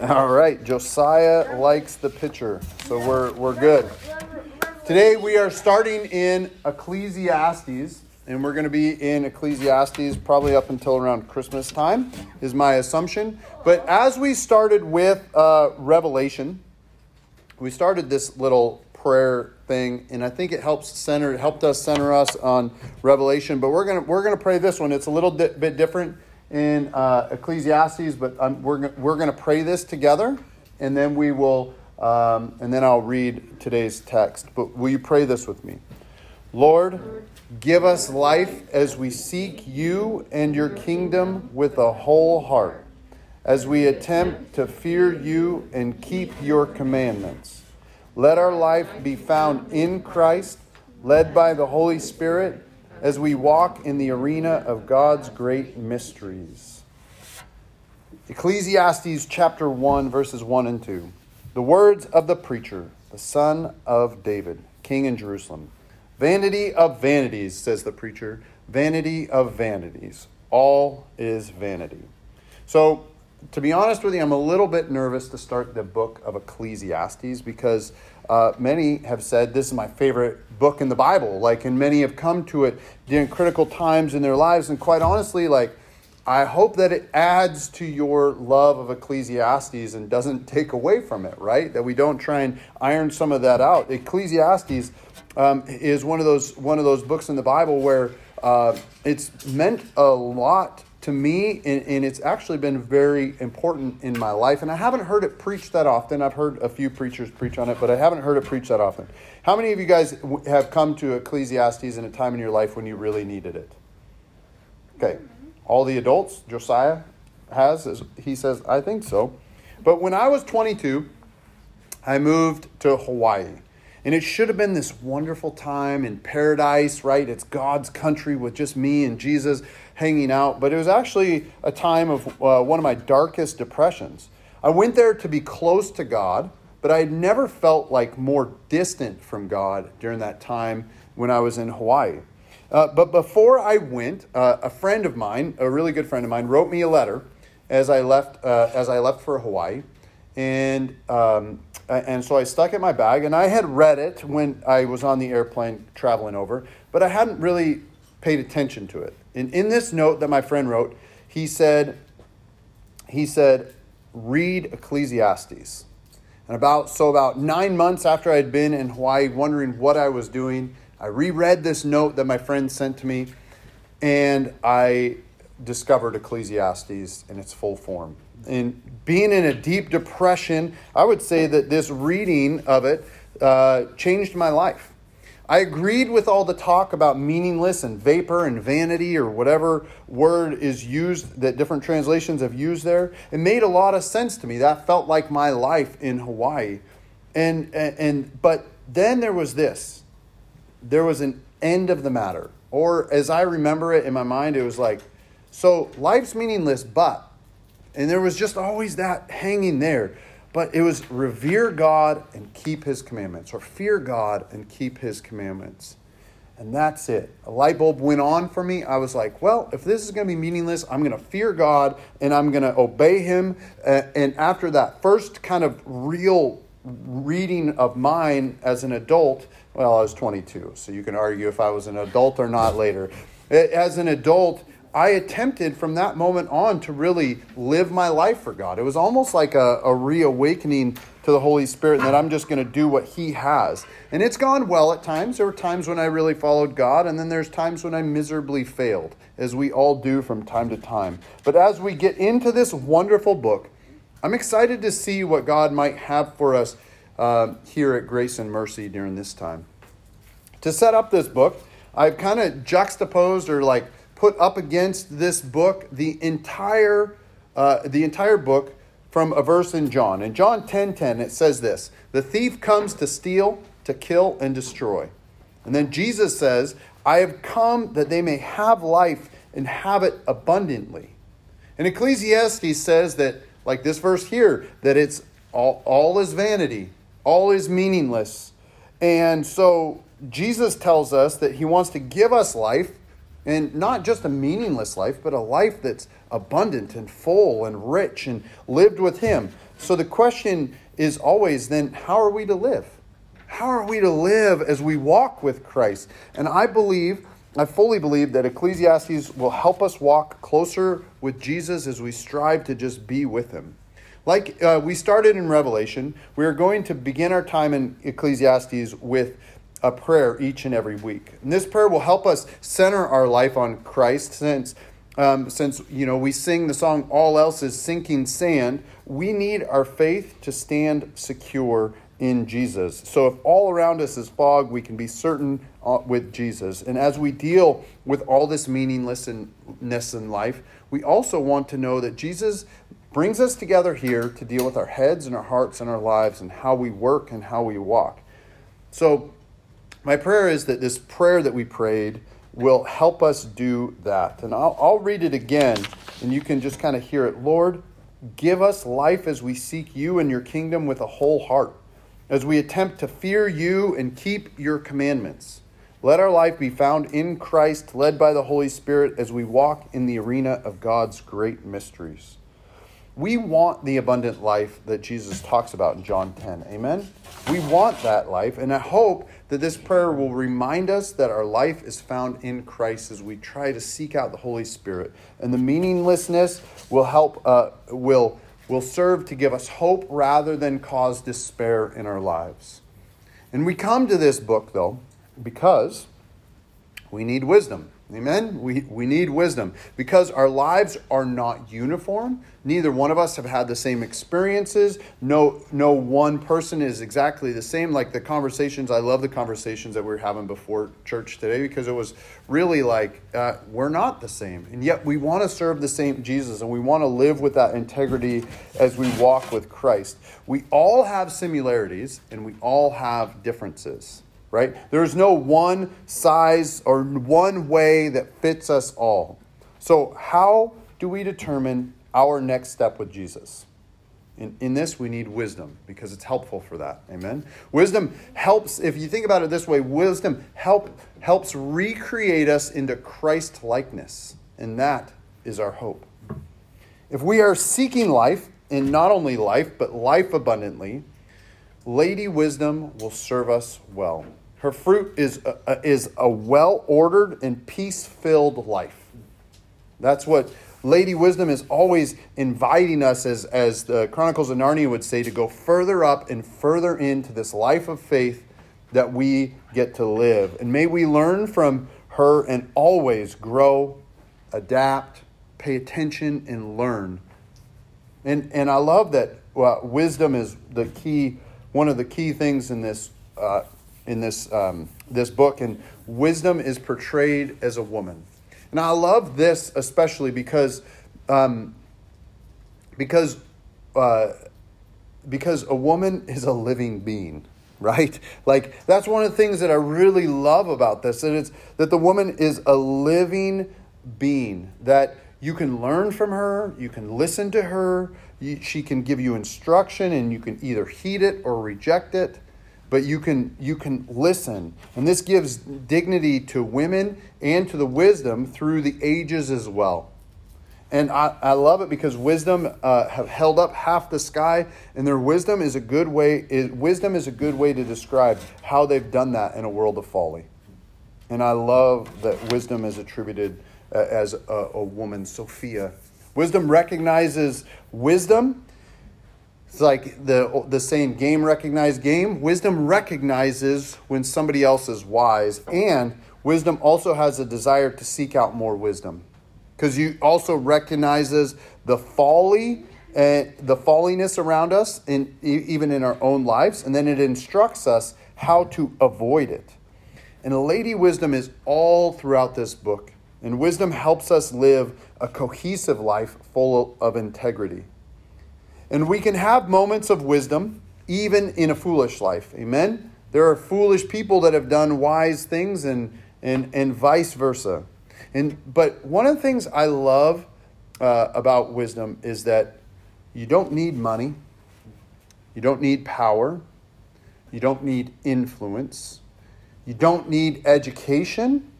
All right, Josiah likes the picture, so we're, we're good. Today we are starting in Ecclesiastes, and we're going to be in Ecclesiastes probably up until around Christmas time, is my assumption. But as we started with uh, Revelation, we started this little prayer thing, and I think it helps center, helped us center us on Revelation. But we're gonna we're gonna pray this one. It's a little di- bit different in uh, Ecclesiastes, but um, we're we're gonna pray this together, and then we will, um, and then I'll read today's text. But will you pray this with me, Lord? Give us life as we seek you and your kingdom with a whole heart, as we attempt to fear you and keep your commandments. Let our life be found in Christ, led by the Holy Spirit, as we walk in the arena of God's great mysteries. Ecclesiastes chapter 1, verses 1 and 2. The words of the preacher, the son of David, king in Jerusalem. Vanity of vanities, says the preacher. Vanity of vanities. All is vanity. So, to be honest with you, I'm a little bit nervous to start the book of Ecclesiastes because uh, many have said this is my favorite book in the Bible. Like, and many have come to it during critical times in their lives. And quite honestly, like, I hope that it adds to your love of Ecclesiastes and doesn't take away from it, right? That we don't try and iron some of that out. Ecclesiastes um, is one of those one of those books in the Bible where uh, it's meant a lot to me, and, and, it's actually been very important in my life. And I haven't heard it preached that often. I've heard a few preachers preach on it, but I haven't heard it preached that often. How many of you guys have come to Ecclesiastes in a time in your life when you really needed it? Okay, all the adults, Josiah has, he says, I think so. But when I was 22, I moved to Hawaii. And it should have been this wonderful time in paradise, right? It's God's country with just me and Jesus hanging out. But it was actually a time of uh, one of my darkest depressions. I went there to be close to God, but I had never felt like more distant from God during that time when I was in Hawaii. Uh, but before I went, uh, a friend of mine, a really good friend of mine, wrote me a letter as I left, uh, as I left for Hawaii. And um, and so I stuck it in my bag, and I had read it when I was on the airplane traveling over, but I hadn't really paid attention to it. And in this note that my friend wrote, he said, he said, read Ecclesiastes. And about so about nine months after I had been in Hawaii, wondering what I was doing, I reread this note that my friend sent to me, and I discovered Ecclesiastes in its full form. And being in a deep depression, I would say that this reading of it uh, changed my life. I agreed with all the talk about meaningless and vapor and vanity or whatever word is used that different translations have used there. It made a lot of sense to me. That felt like my life in Hawaii. And, and, and but then there was this. There was an end of the matter. Or as I remember it in my mind, it was like, so life's meaningless, but and there was just always that hanging there. But it was revere God and keep his commandments, or fear God and keep his commandments. And that's it. A light bulb went on for me. I was like, well, if this is going to be meaningless, I'm going to fear God and I'm going to obey him. And after that first kind of real reading of mine as an adult, well, I was 22, so you can argue if I was an adult or not later. As an adult, I attempted from that moment on to really live my life for God. It was almost like a, a reawakening to the Holy Spirit and that I'm just going to do what He has. And it's gone well at times. There were times when I really followed God, and then there's times when I miserably failed, as we all do from time to time. But as we get into this wonderful book, I'm excited to see what God might have for us uh, here at Grace and Mercy during this time. To set up this book, I've kind of juxtaposed or like put up against this book the entire, uh, the entire book from a verse in John. In John 10:10 10, 10, it says this: "The thief comes to steal, to kill and destroy." And then Jesus says, "I have come that they may have life and have it abundantly." And Ecclesiastes says that like this verse here that it's all, all is vanity, all is meaningless. And so Jesus tells us that he wants to give us life and not just a meaningless life, but a life that's abundant and full and rich and lived with Him. so the question is always then, how are we to live? How are we to live as we walk with Christ? And I believe, I fully believe that Ecclesiastes will help us walk closer with Jesus as we strive to just be with him. Like uh, we started in Revelation, we are going to begin our time in Ecclesiastes with a prayer each and every week. And this prayer will help us center our life on Christ. Since um, since you know we sing the song all else is sinking sand we need our faith to stand secure in jesus. So if all around us is fog we can be certain uh, with jesus. And as we deal with all this meaninglessness in life we also want to know that jesus brings us together here to deal with our heads and our hearts and our lives and how we work and how we walk. So my prayer is that this prayer that we prayed will help us do that. And I'll, I'll read it again, and you can just kind of hear it. Lord, give us life as we seek you and your kingdom with a whole heart, as we attempt to fear you and keep your commandments. Let our life be found in Christ, led by the Holy Spirit, as we walk in the arena of God's great mysteries. We want the abundant life that Jesus talks about in John 10. Amen? We want that life, and I hope that this prayer will remind us that our life is found in Christ as we try to seek out the Holy Spirit. And the meaninglessness will help, uh, will, will serve to give us hope rather than cause despair in our lives. And we come to this book, though, because we need wisdom. Amen? We, we need wisdom. Because our lives are not uniform, neither one of us have had the same experiences. No, no one person is exactly the same. Like the conversations, I love the conversations that we are having before church today because it was really like uh, we're not the same. And yet we want to serve the same Jesus and we want to live with that integrity as we walk with Christ. We all have similarities and we all have differences right? There's no one size or one way that fits us all. So, how do we determine our next step with Jesus? In, in this, we need wisdom because it's helpful for that. Amen. Wisdom helps, if you think about it this way, wisdom help, helps recreate us into Christ likeness. And that is our hope. If we are seeking life, and not only life, but life abundantly, Lady Wisdom will serve us well. Her fruit is a, is a well ordered and peace filled life. That's what Lady Wisdom is always inviting us, as, as the Chronicles of Narnia would say, to go further up and further into this life of faith that we get to live. And may we learn from her and always grow, adapt, pay attention, and learn. And, and I love that wisdom is the key, one of the key things in this uh, in this, um, this book, and wisdom is portrayed as a woman. And I love this especially because, um, because, uh, because a woman is a living being, right? Like that's one of the things that I really love about this. That it's that the woman is a living being that you can learn from her, you can listen to her, she can give you instruction, and you can either heed it or reject it but you can you can listen. And this gives dignity to women and to the wisdom through the ages as well. And i, I love it because wisdom uh, have held up half the sky and their wisdom is a good way is, wisdom is a good way to describe how they've done that in a world of folly. And i love that wisdom is attributed uh, as a, a woman sophia. Wisdom recognizes wisdom it's like the, the saying, game recognized game. Wisdom recognizes when somebody else is wise, and wisdom also has a desire to seek out more wisdom. Because you also recognizes the folly and the falliness around us, in, even in our own lives, and then it instructs us how to avoid it. And Lady Wisdom is all throughout this book. And wisdom helps us live a cohesive life full of integrity. And we can have moments of wisdom even in a foolish life. Amen? There are foolish people that have done wise things and, and, and vice versa. And, but one of the things I love uh, about wisdom is that you don't need money, you don't need power, you don't need influence, you don't need education.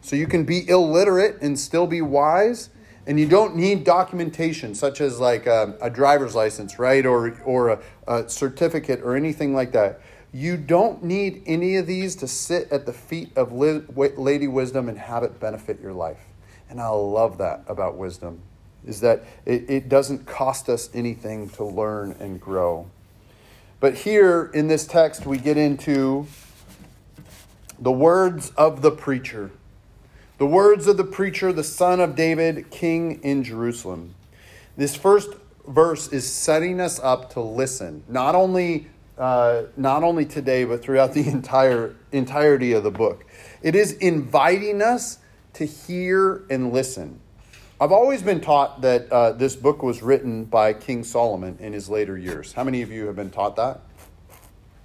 So you can be illiterate and still be wise. And you don't need documentation such as like a, a driver's license, right, or or a, a certificate or anything like that. You don't need any of these to sit at the feet of Lady Wisdom and have it benefit your life. And I love that about wisdom, is that it, it doesn't cost us anything to learn and grow. But here in this text, we get into the words of the preacher. The words of the preacher, the son of David, king in Jerusalem. This first verse is setting us up to listen, not only uh, not only today, but throughout the entire entirety of the book. It is inviting us to hear and listen. I've always been taught that uh, this book was written by King Solomon in his later years. How many of you have been taught that?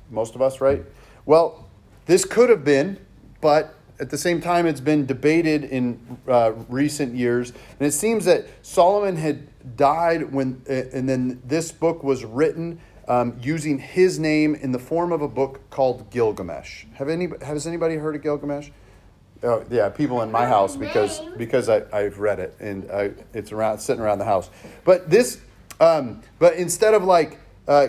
Most of us, right? Well, this could have been, but at the same time, it's been debated in uh, recent years. And it seems that Solomon had died when, uh, and then this book was written um, using his name in the form of a book called Gilgamesh. Have any, has anybody heard of Gilgamesh? Oh yeah, people in my house because because I, I've read it and I, it's around sitting around the house. But this, um, but instead of like uh,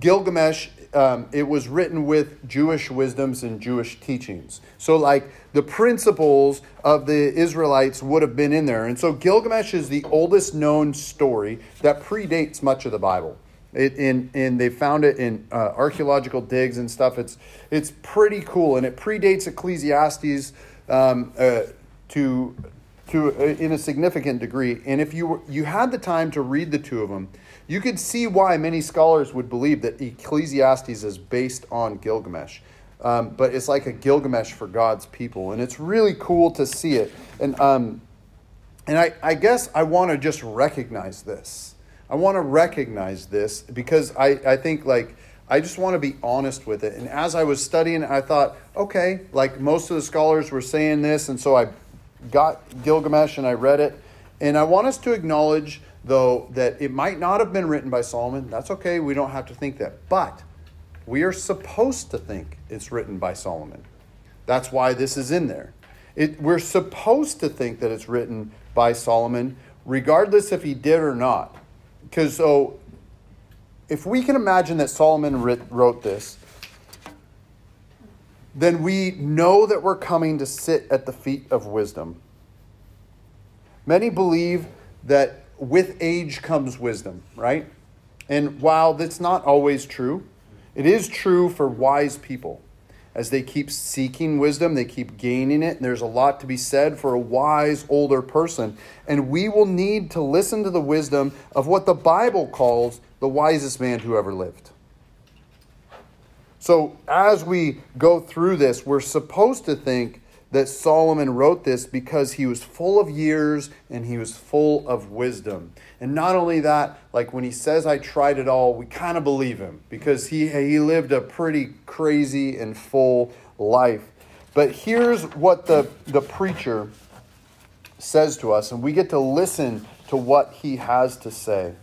Gilgamesh, um, it was written with Jewish wisdoms and Jewish teachings. So like the principles of the Israelites would have been in there, and so Gilgamesh is the oldest known story that predates much of the Bible. It, in, and they found it in uh, archaeological digs and stuff. It's, it's pretty cool, and it predates Ecclesiastes um, uh, to, to uh, in a significant degree. And if you, were, you had the time to read the two of them, you could see why many scholars would believe that Ecclesiastes is based on Gilgamesh. Um, but it's like a Gilgamesh for God's people, and it's really cool to see it. And um, and I, I guess I want to just recognize this. I want to recognize this because I, I think like I just want to be honest with it. And as I was studying, I thought, okay, like most of the scholars were saying this, and so I got Gilgamesh and I read it. And I want us to acknowledge, though, that it might not have been written by Solomon. That's okay, we don't have to think that. But we are supposed to think it's written by Solomon. That's why this is in there. It, we're supposed to think that it's written by Solomon, regardless if he did or not. Because so oh, if we can imagine that Solomon wrote this, then we know that we're coming to sit at the feet of wisdom. Many believe that with age comes wisdom, right? And while that's not always true, it is true for wise people. As they keep seeking wisdom, they keep gaining it. And there's a lot to be said for a wise older person. And we will need to listen to the wisdom of what the Bible calls the wisest man who ever lived. So, as we go through this, we're supposed to think that Solomon wrote this because he was full of years and he was full of wisdom. And not only that, like when he says, I tried it all, we kind of believe him because he, he lived a pretty crazy and full life. But here's what the, the preacher says to us, and we get to listen to what he has to say.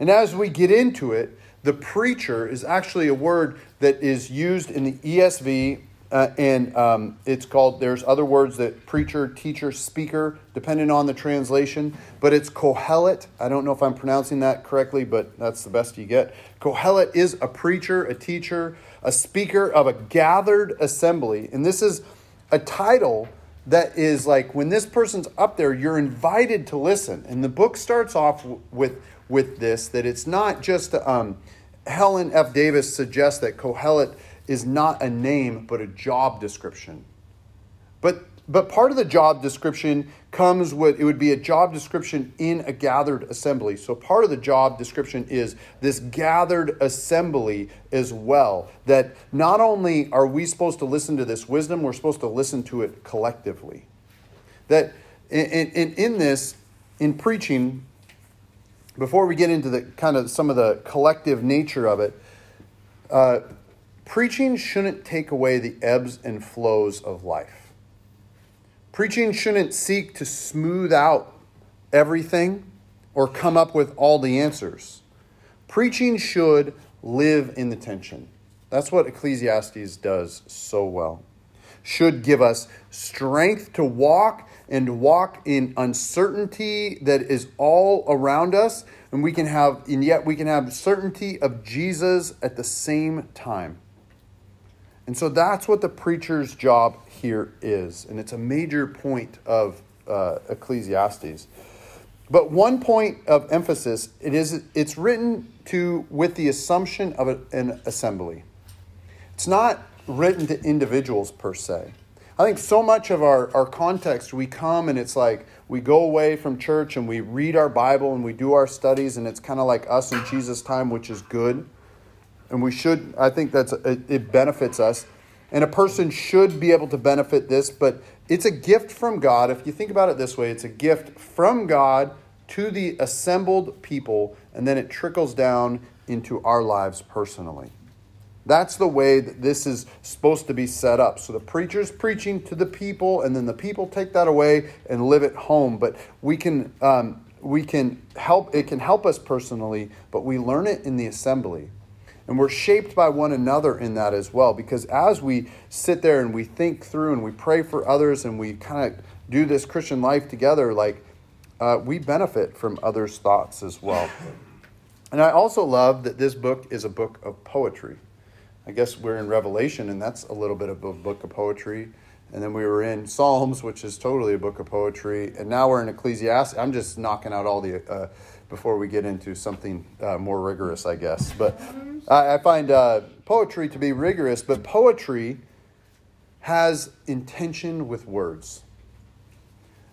And as we get into it, the preacher is actually a word that is used in the ESV, uh, and um, it's called, there's other words that preacher, teacher, speaker, depending on the translation, but it's kohelet. I don't know if I'm pronouncing that correctly, but that's the best you get. Kohelet is a preacher, a teacher, a speaker of a gathered assembly. And this is a title that is like when this person's up there, you're invited to listen. And the book starts off with with this that it's not just um, Ellen F. Davis suggests that Kohelet is not a name but a job description. But but part of the job description comes with it would be a job description in a gathered assembly. So part of the job description is this gathered assembly as well. That not only are we supposed to listen to this wisdom, we're supposed to listen to it collectively. That in, in, in this, in preaching, before we get into the kind of some of the collective nature of it, uh, preaching shouldn't take away the ebbs and flows of life. Preaching shouldn't seek to smooth out everything or come up with all the answers. Preaching should live in the tension. That's what Ecclesiastes does so well. should give us strength to walk and walk in uncertainty that is all around us and we can have and yet we can have certainty of Jesus at the same time. And so that's what the preacher's job here is. And it's a major point of uh, Ecclesiastes. But one point of emphasis, it is it's written to with the assumption of a, an assembly. It's not written to individuals per se. I think so much of our, our context, we come and it's like we go away from church and we read our Bible and we do our studies, and it's kind of like us in Jesus' time, which is good and we should i think that's it benefits us and a person should be able to benefit this but it's a gift from god if you think about it this way it's a gift from god to the assembled people and then it trickles down into our lives personally that's the way that this is supposed to be set up. So the preacher's preaching to the people, and then the people take that away and live at home. But we can um, we can help. It can help us personally, but we learn it in the assembly. And we're shaped by one another in that as well, because as we sit there and we think through and we pray for others and we kind of do this Christian life together, like uh, we benefit from others' thoughts as well. And I also love that this book is a book of poetry. I guess we're in Revelation, and that's a little bit of a book of poetry. And then we were in Psalms, which is totally a book of poetry. And now we're in Ecclesiastes. I'm just knocking out all the uh, before we get into something uh, more rigorous, I guess. But I, I find uh, poetry to be rigorous, but poetry has intention with words.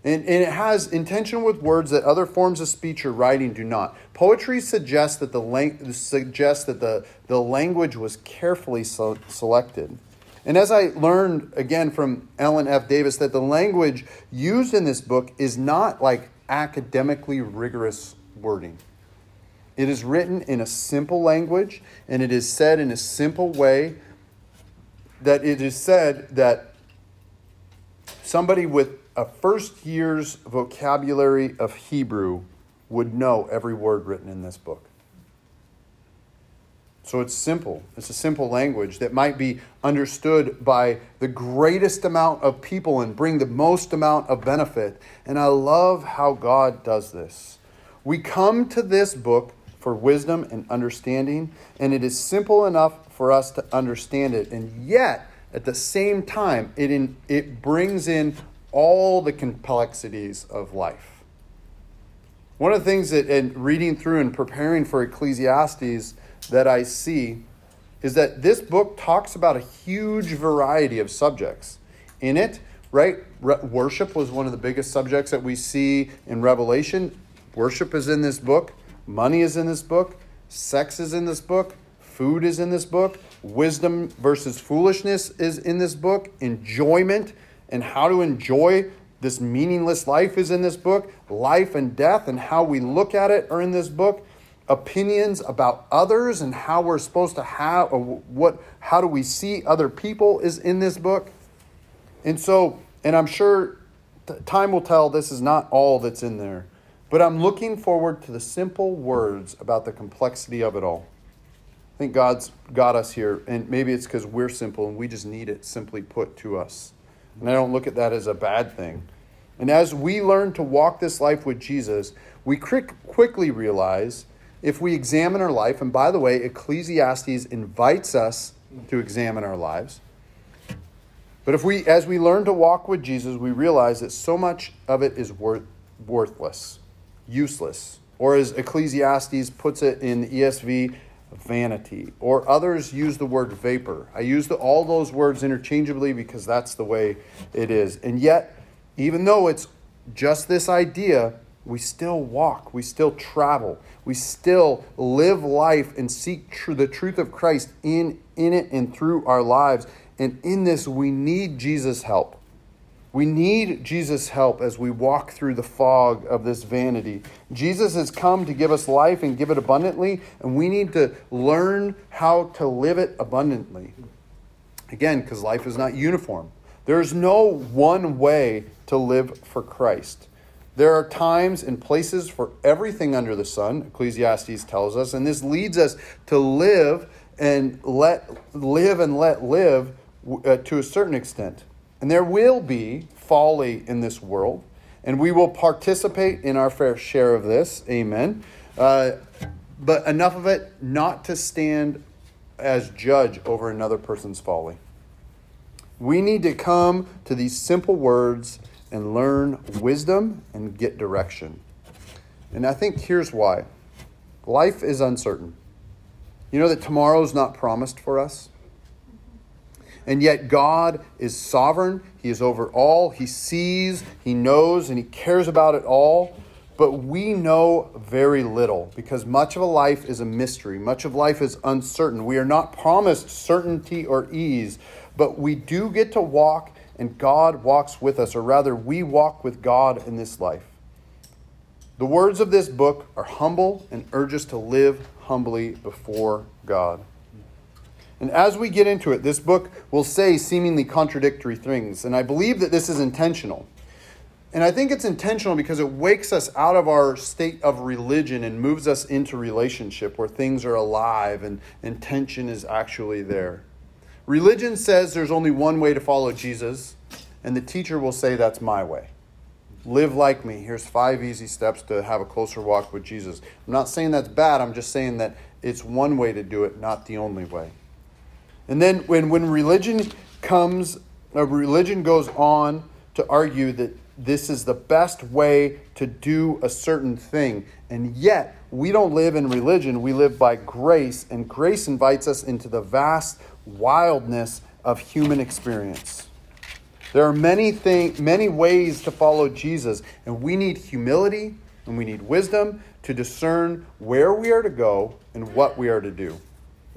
And, and it has intention with words that other forms of speech or writing do not. Poetry suggests that the, lang- suggests that the, the language was carefully so- selected. And as I learned again from Ellen F. Davis, that the language used in this book is not like academically rigorous wording. It is written in a simple language and it is said in a simple way that it is said that somebody with a first year's vocabulary of Hebrew would know every word written in this book. So it's simple. It's a simple language that might be understood by the greatest amount of people and bring the most amount of benefit. And I love how God does this. We come to this book for wisdom and understanding, and it is simple enough for us to understand it. And yet, at the same time, it, in, it brings in all the complexities of life. One of the things that, in reading through and preparing for Ecclesiastes, that I see is that this book talks about a huge variety of subjects. In it, right, worship was one of the biggest subjects that we see in Revelation. Worship is in this book, money is in this book, sex is in this book, food is in this book, wisdom versus foolishness is in this book, enjoyment and how to enjoy this meaningless life is in this book, life and death and how we look at it are in this book. Opinions about others and how we're supposed to have what how do we see other people is in this book. And so and i'm sure time will tell this is not all that's in there but I'm looking forward to the simple words about the complexity of it all. I think God's got us here, and maybe it's because we're simple and we just need it simply put to us. And I don't look at that as a bad thing. And as we learn to walk this life with Jesus, we quickly realize if we examine our life, and by the way, Ecclesiastes invites us to examine our lives. But if we, as we learn to walk with Jesus, we realize that so much of it is worth, worthless useless. Or as Ecclesiastes puts it in ESV, vanity. Or others use the word vapor. I use the, all those words interchangeably because that's the way it is. And yet, even though it's just this idea, we still walk, we still travel, we still live life and seek tr- the truth of Christ in, in it and through our lives. And in this, we need Jesus' help. We need Jesus' help as we walk through the fog of this vanity. Jesus has come to give us life and give it abundantly, and we need to learn how to live it abundantly. Again, because life is not uniform. There's no one way to live for Christ. There are times and places for everything under the sun, Ecclesiastes tells us, and this leads us to live and let live and let live uh, to a certain extent. And there will be folly in this world, and we will participate in our fair share of this. Amen. Uh, but enough of it not to stand as judge over another person's folly. We need to come to these simple words and learn wisdom and get direction. And I think here's why life is uncertain. You know that tomorrow is not promised for us? And yet, God is sovereign. He is over all. He sees, He knows, and He cares about it all. But we know very little because much of a life is a mystery. Much of life is uncertain. We are not promised certainty or ease, but we do get to walk, and God walks with us, or rather, we walk with God in this life. The words of this book are humble and urge us to live humbly before God. And as we get into it, this book will say seemingly contradictory things. And I believe that this is intentional. And I think it's intentional because it wakes us out of our state of religion and moves us into relationship where things are alive and, tension is actually there. Religion says there's only one way to follow Jesus, and the teacher will say that's my way. Live like me. Here's five easy steps to have a closer walk with Jesus. I'm not saying that's bad, I'm just saying that it's one way to do it, not the only way. And then when, when religion comes, religion goes on to argue that this is the best way to do a certain thing. And yet, we don't live in religion, we live by grace, and grace invites us into the vast wildness of human experience. There are many thing, many ways to follow Jesus, and we need humility and we need wisdom to discern where we are to go and what we are to do.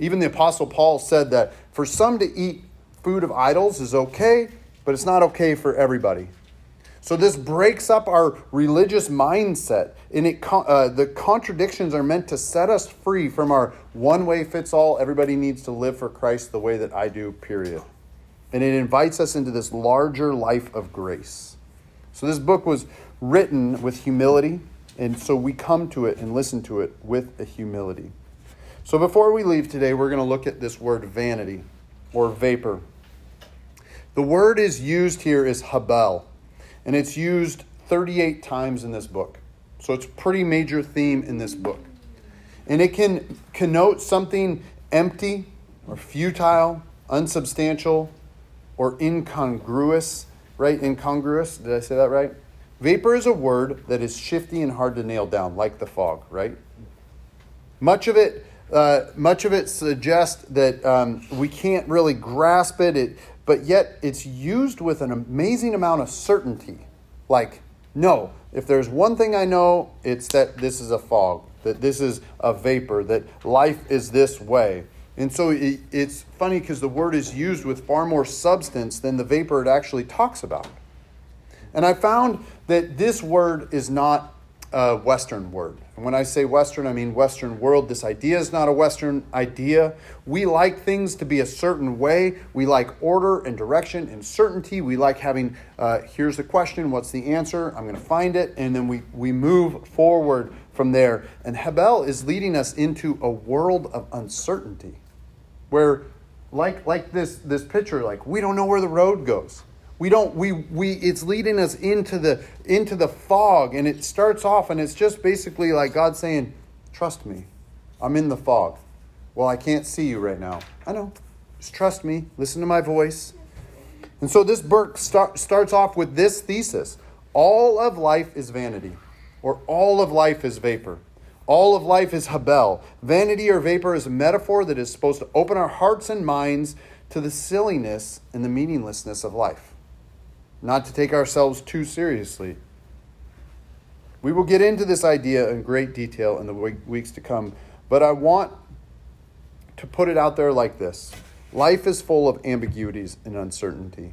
Even the Apostle Paul said that for some to eat food of idols is okay, but it's not okay for everybody. So this breaks up our religious mindset, and it uh, the contradictions are meant to set us free from our one way fits all. Everybody needs to live for Christ the way that I do. Period. And it invites us into this larger life of grace. So this book was written with humility, and so we come to it and listen to it with a humility. So before we leave today, we're going to look at this word vanity or vapor. The word is used here is habel, and it's used 38 times in this book. So it's a pretty major theme in this book. And it can connote something empty or futile, unsubstantial, or incongruous, right? Incongruous. Did I say that right? Vapor is a word that is shifty and hard to nail down, like the fog, right? Much of it uh, much of it suggests that um, we can't really grasp it, it, but yet it's used with an amazing amount of certainty. Like, no, if there's one thing I know, it's that this is a fog, that this is a vapor, that life is this way. And so it, it's funny because the word is used with far more substance than the vapor it actually talks about. And I found that this word is not a Western word. And when I say Western, I mean Western world. This idea is not a Western idea. We like things to be a certain way. We like order and direction and certainty. We like having, uh, here's the question, what's the answer? I'm going to find it. And then we, we move forward from there. And Habel is leading us into a world of uncertainty where, like, like this, this picture, like we don't know where the road goes we don't we we it's leading us into the into the fog and it starts off and it's just basically like god saying trust me. I'm in the fog. Well i can't see you right now. I know. Just trust me. Listen to my voice. And so this book start, starts off with this thesis. All of life is vanity or all of life is vapor. All of life is habel. Vanity or vapor is a metaphor that is supposed to open our hearts and minds to the silliness and the meaninglessness of life not to take ourselves too seriously. We will get into this idea in great detail in the weeks to come, but I want to put it out there like this Life is full of ambiguities and uncertainty.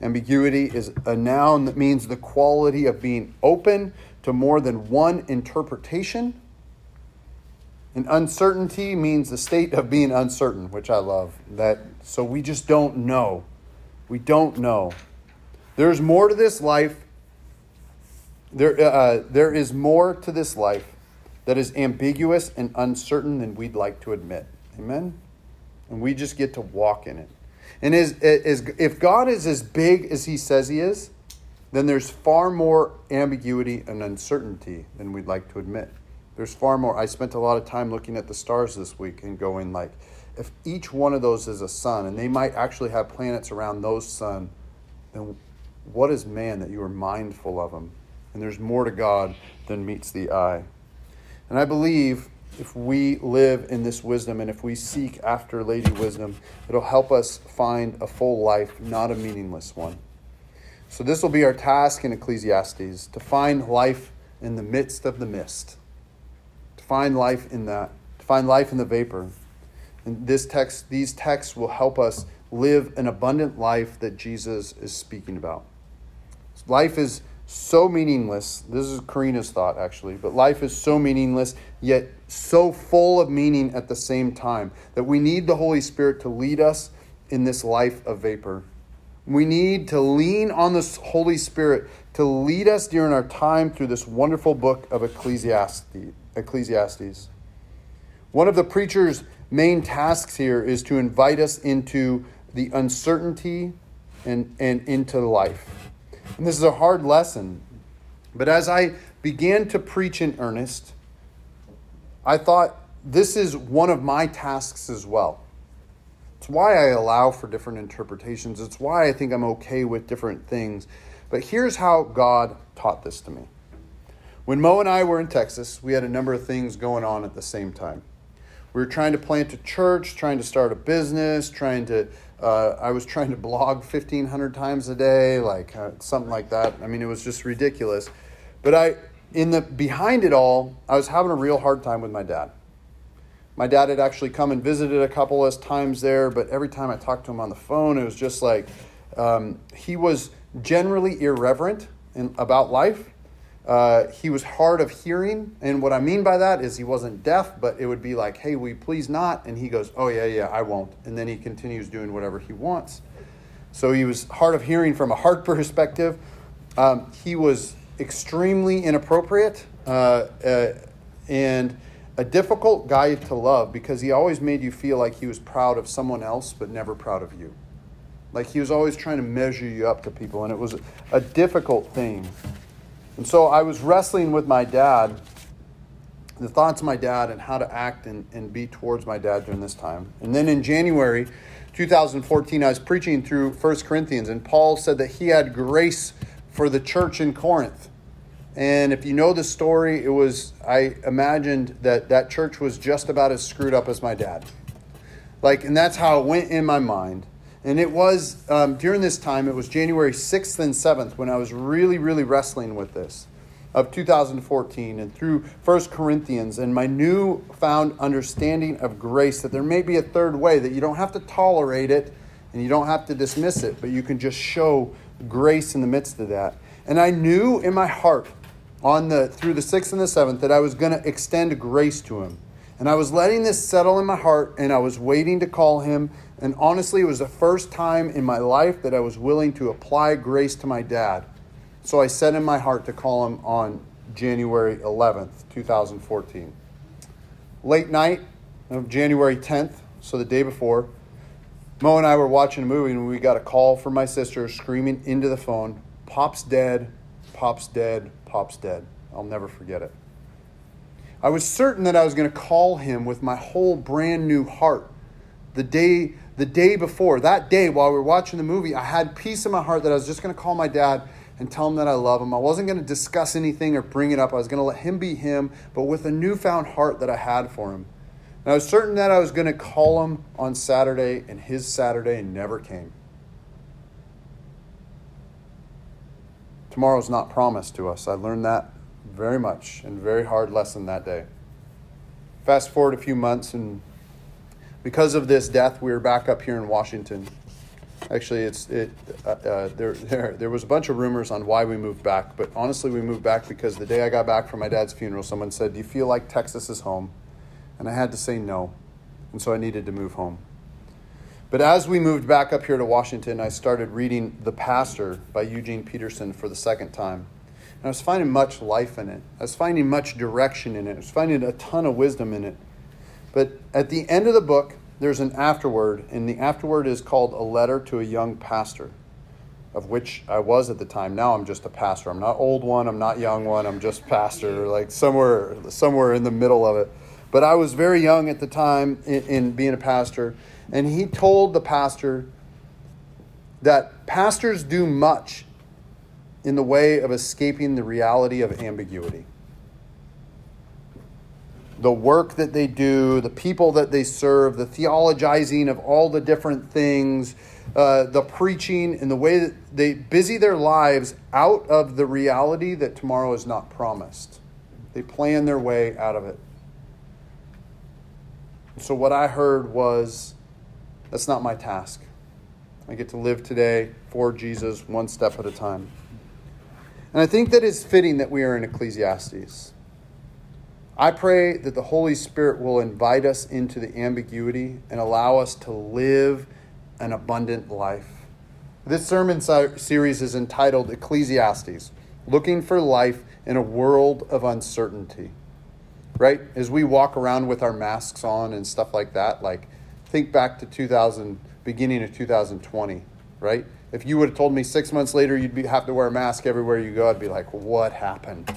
Ambiguity is a noun that means the quality of being open to more than one interpretation. And uncertainty means the state of being uncertain, which I love. That so we just don't know. We don't know. There's more to this life. There, uh, there is more to this life that is ambiguous and uncertain than we'd like to admit. Amen? And we just get to walk in it. And is, is, if God is as big as he says he is, then there's far more ambiguity and uncertainty than we'd like to admit. There's far more. I spent a lot of time looking at the stars this week and going like, if each one of those is a sun, and they might actually have planets around those sun, then what is man that you are mindful of him? And there's more to God than meets the eye. And I believe if we live in this wisdom and if we seek after Lady Wisdom, it'll help us find a full life, not a meaningless one. So, this will be our task in Ecclesiastes to find life in the midst of the mist, to find life in that, to find life in the vapor. And this text, these texts will help us live an abundant life that Jesus is speaking about. Life is so meaningless. This is Karina's thought, actually, but life is so meaningless, yet so full of meaning at the same time that we need the Holy Spirit to lead us in this life of vapor. We need to lean on the Holy Spirit to lead us during our time through this wonderful book of Ecclesiastes. Ecclesiastes. One of the preacher's main tasks here is to invite us into the uncertainty and, and into life. And this is a hard lesson. But as I began to preach in earnest, I thought this is one of my tasks as well. It's why I allow for different interpretations. It's why I think I'm okay with different things. But here's how God taught this to me. When Mo and I were in Texas, we had a number of things going on at the same time. We were trying to plant a church, trying to start a business, trying to. Uh, I was trying to blog 1,500 times a day, like uh, something like that. I mean, it was just ridiculous. But I, in the behind it all, I was having a real hard time with my dad. My dad had actually come and visited a couple of times there, but every time I talked to him on the phone, it was just like um, he was generally irreverent in, about life. Uh, he was hard of hearing, and what I mean by that is he wasn't deaf, but it would be like, "Hey, we please not," and he goes, "Oh yeah, yeah, I won't," and then he continues doing whatever he wants. So he was hard of hearing from a heart perspective. Um, he was extremely inappropriate, uh, uh, and a difficult guy to love because he always made you feel like he was proud of someone else but never proud of you. Like he was always trying to measure you up to people, and it was a difficult thing. And so I was wrestling with my dad, the thoughts of my dad, and how to act and, and be towards my dad during this time. And then in January 2014, I was preaching through 1 Corinthians, and Paul said that he had grace for the church in Corinth. And if you know the story, it was, I imagined that that church was just about as screwed up as my dad. Like, and that's how it went in my mind. And it was um, during this time, it was January 6th and 7th when I was really, really wrestling with this of 2014 and through First Corinthians and my newfound understanding of grace that there may be a third way, that you don't have to tolerate it and you don't have to dismiss it, but you can just show grace in the midst of that. And I knew in my heart on the through the sixth and the seventh that I was going to extend grace to him. And I was letting this settle in my heart and I was waiting to call him. And honestly, it was the first time in my life that I was willing to apply grace to my dad. So I set in my heart to call him on January 11th, 2014. Late night of January 10th, so the day before, Mo and I were watching a movie and we got a call from my sister screaming into the phone Pop's dead, Pop's dead, Pop's dead. I'll never forget it. I was certain that I was going to call him with my whole brand new heart. The day the day before, that day while we were watching the movie, I had peace in my heart that I was just going to call my dad and tell him that I love him. I wasn't going to discuss anything or bring it up. I was going to let him be him, but with a newfound heart that I had for him. And I was certain that I was going to call him on Saturday, and his Saturday never came. Tomorrow's not promised to us. I learned that very much and very hard lesson that day. Fast forward a few months, and because of this death, we were back up here in Washington. Actually, it's it. Uh, uh, there, there, there was a bunch of rumors on why we moved back, but honestly, we moved back because the day I got back from my dad's funeral, someone said, "Do you feel like Texas is home?" And I had to say no, and so I needed to move home. But as we moved back up here to Washington, I started reading The Pastor by Eugene Peterson for the second time. And I was finding much life in it. I was finding much direction in it. I was finding a ton of wisdom in it. But at the end of the book, there's an afterword, and the afterword is called a letter to a young pastor, of which I was at the time. Now I'm just a pastor. I'm not old one. I'm not young one. I'm just pastor, like somewhere somewhere in the middle of it. But I was very young at the time in, in being a pastor, and he told the pastor that pastors do much in the way of escaping the reality of ambiguity the work that they do, the people that they serve, the theologizing of all the different things, uh, the preaching, and the way that they busy their lives out of the reality that tomorrow is not promised. They plan their way out of it. So, what I heard was that's not my task. I get to live today for Jesus one step at a time. And I think that it's fitting that we are in Ecclesiastes. I pray that the Holy Spirit will invite us into the ambiguity and allow us to live an abundant life. This sermon series is entitled Ecclesiastes Looking for Life in a World of Uncertainty. Right? As we walk around with our masks on and stuff like that, like think back to 2000, beginning of 2020, right? If you would have told me six months later you'd be, have to wear a mask everywhere you go, I'd be like, what happened?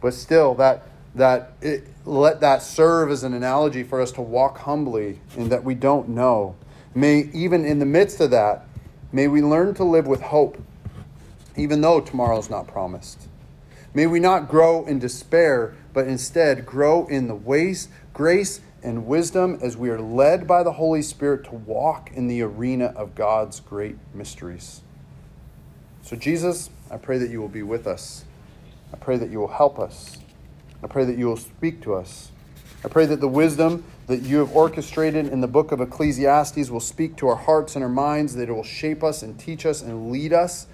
But still, that that it, let that serve as an analogy for us to walk humbly in that we don't know. May, even in the midst of that, may we learn to live with hope, even though tomorrow's not promised. May we not grow in despair, but instead grow in the ways, grace, and wisdom as we are led by the Holy Spirit to walk in the arena of God's great mysteries. So, Jesus, I pray that you will be with us. I pray that you will help us. I pray that you will speak to us. I pray that the wisdom that you have orchestrated in the book of Ecclesiastes will speak to our hearts and our minds, that it will shape us and teach us and lead us.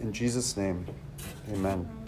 In Jesus' name, amen.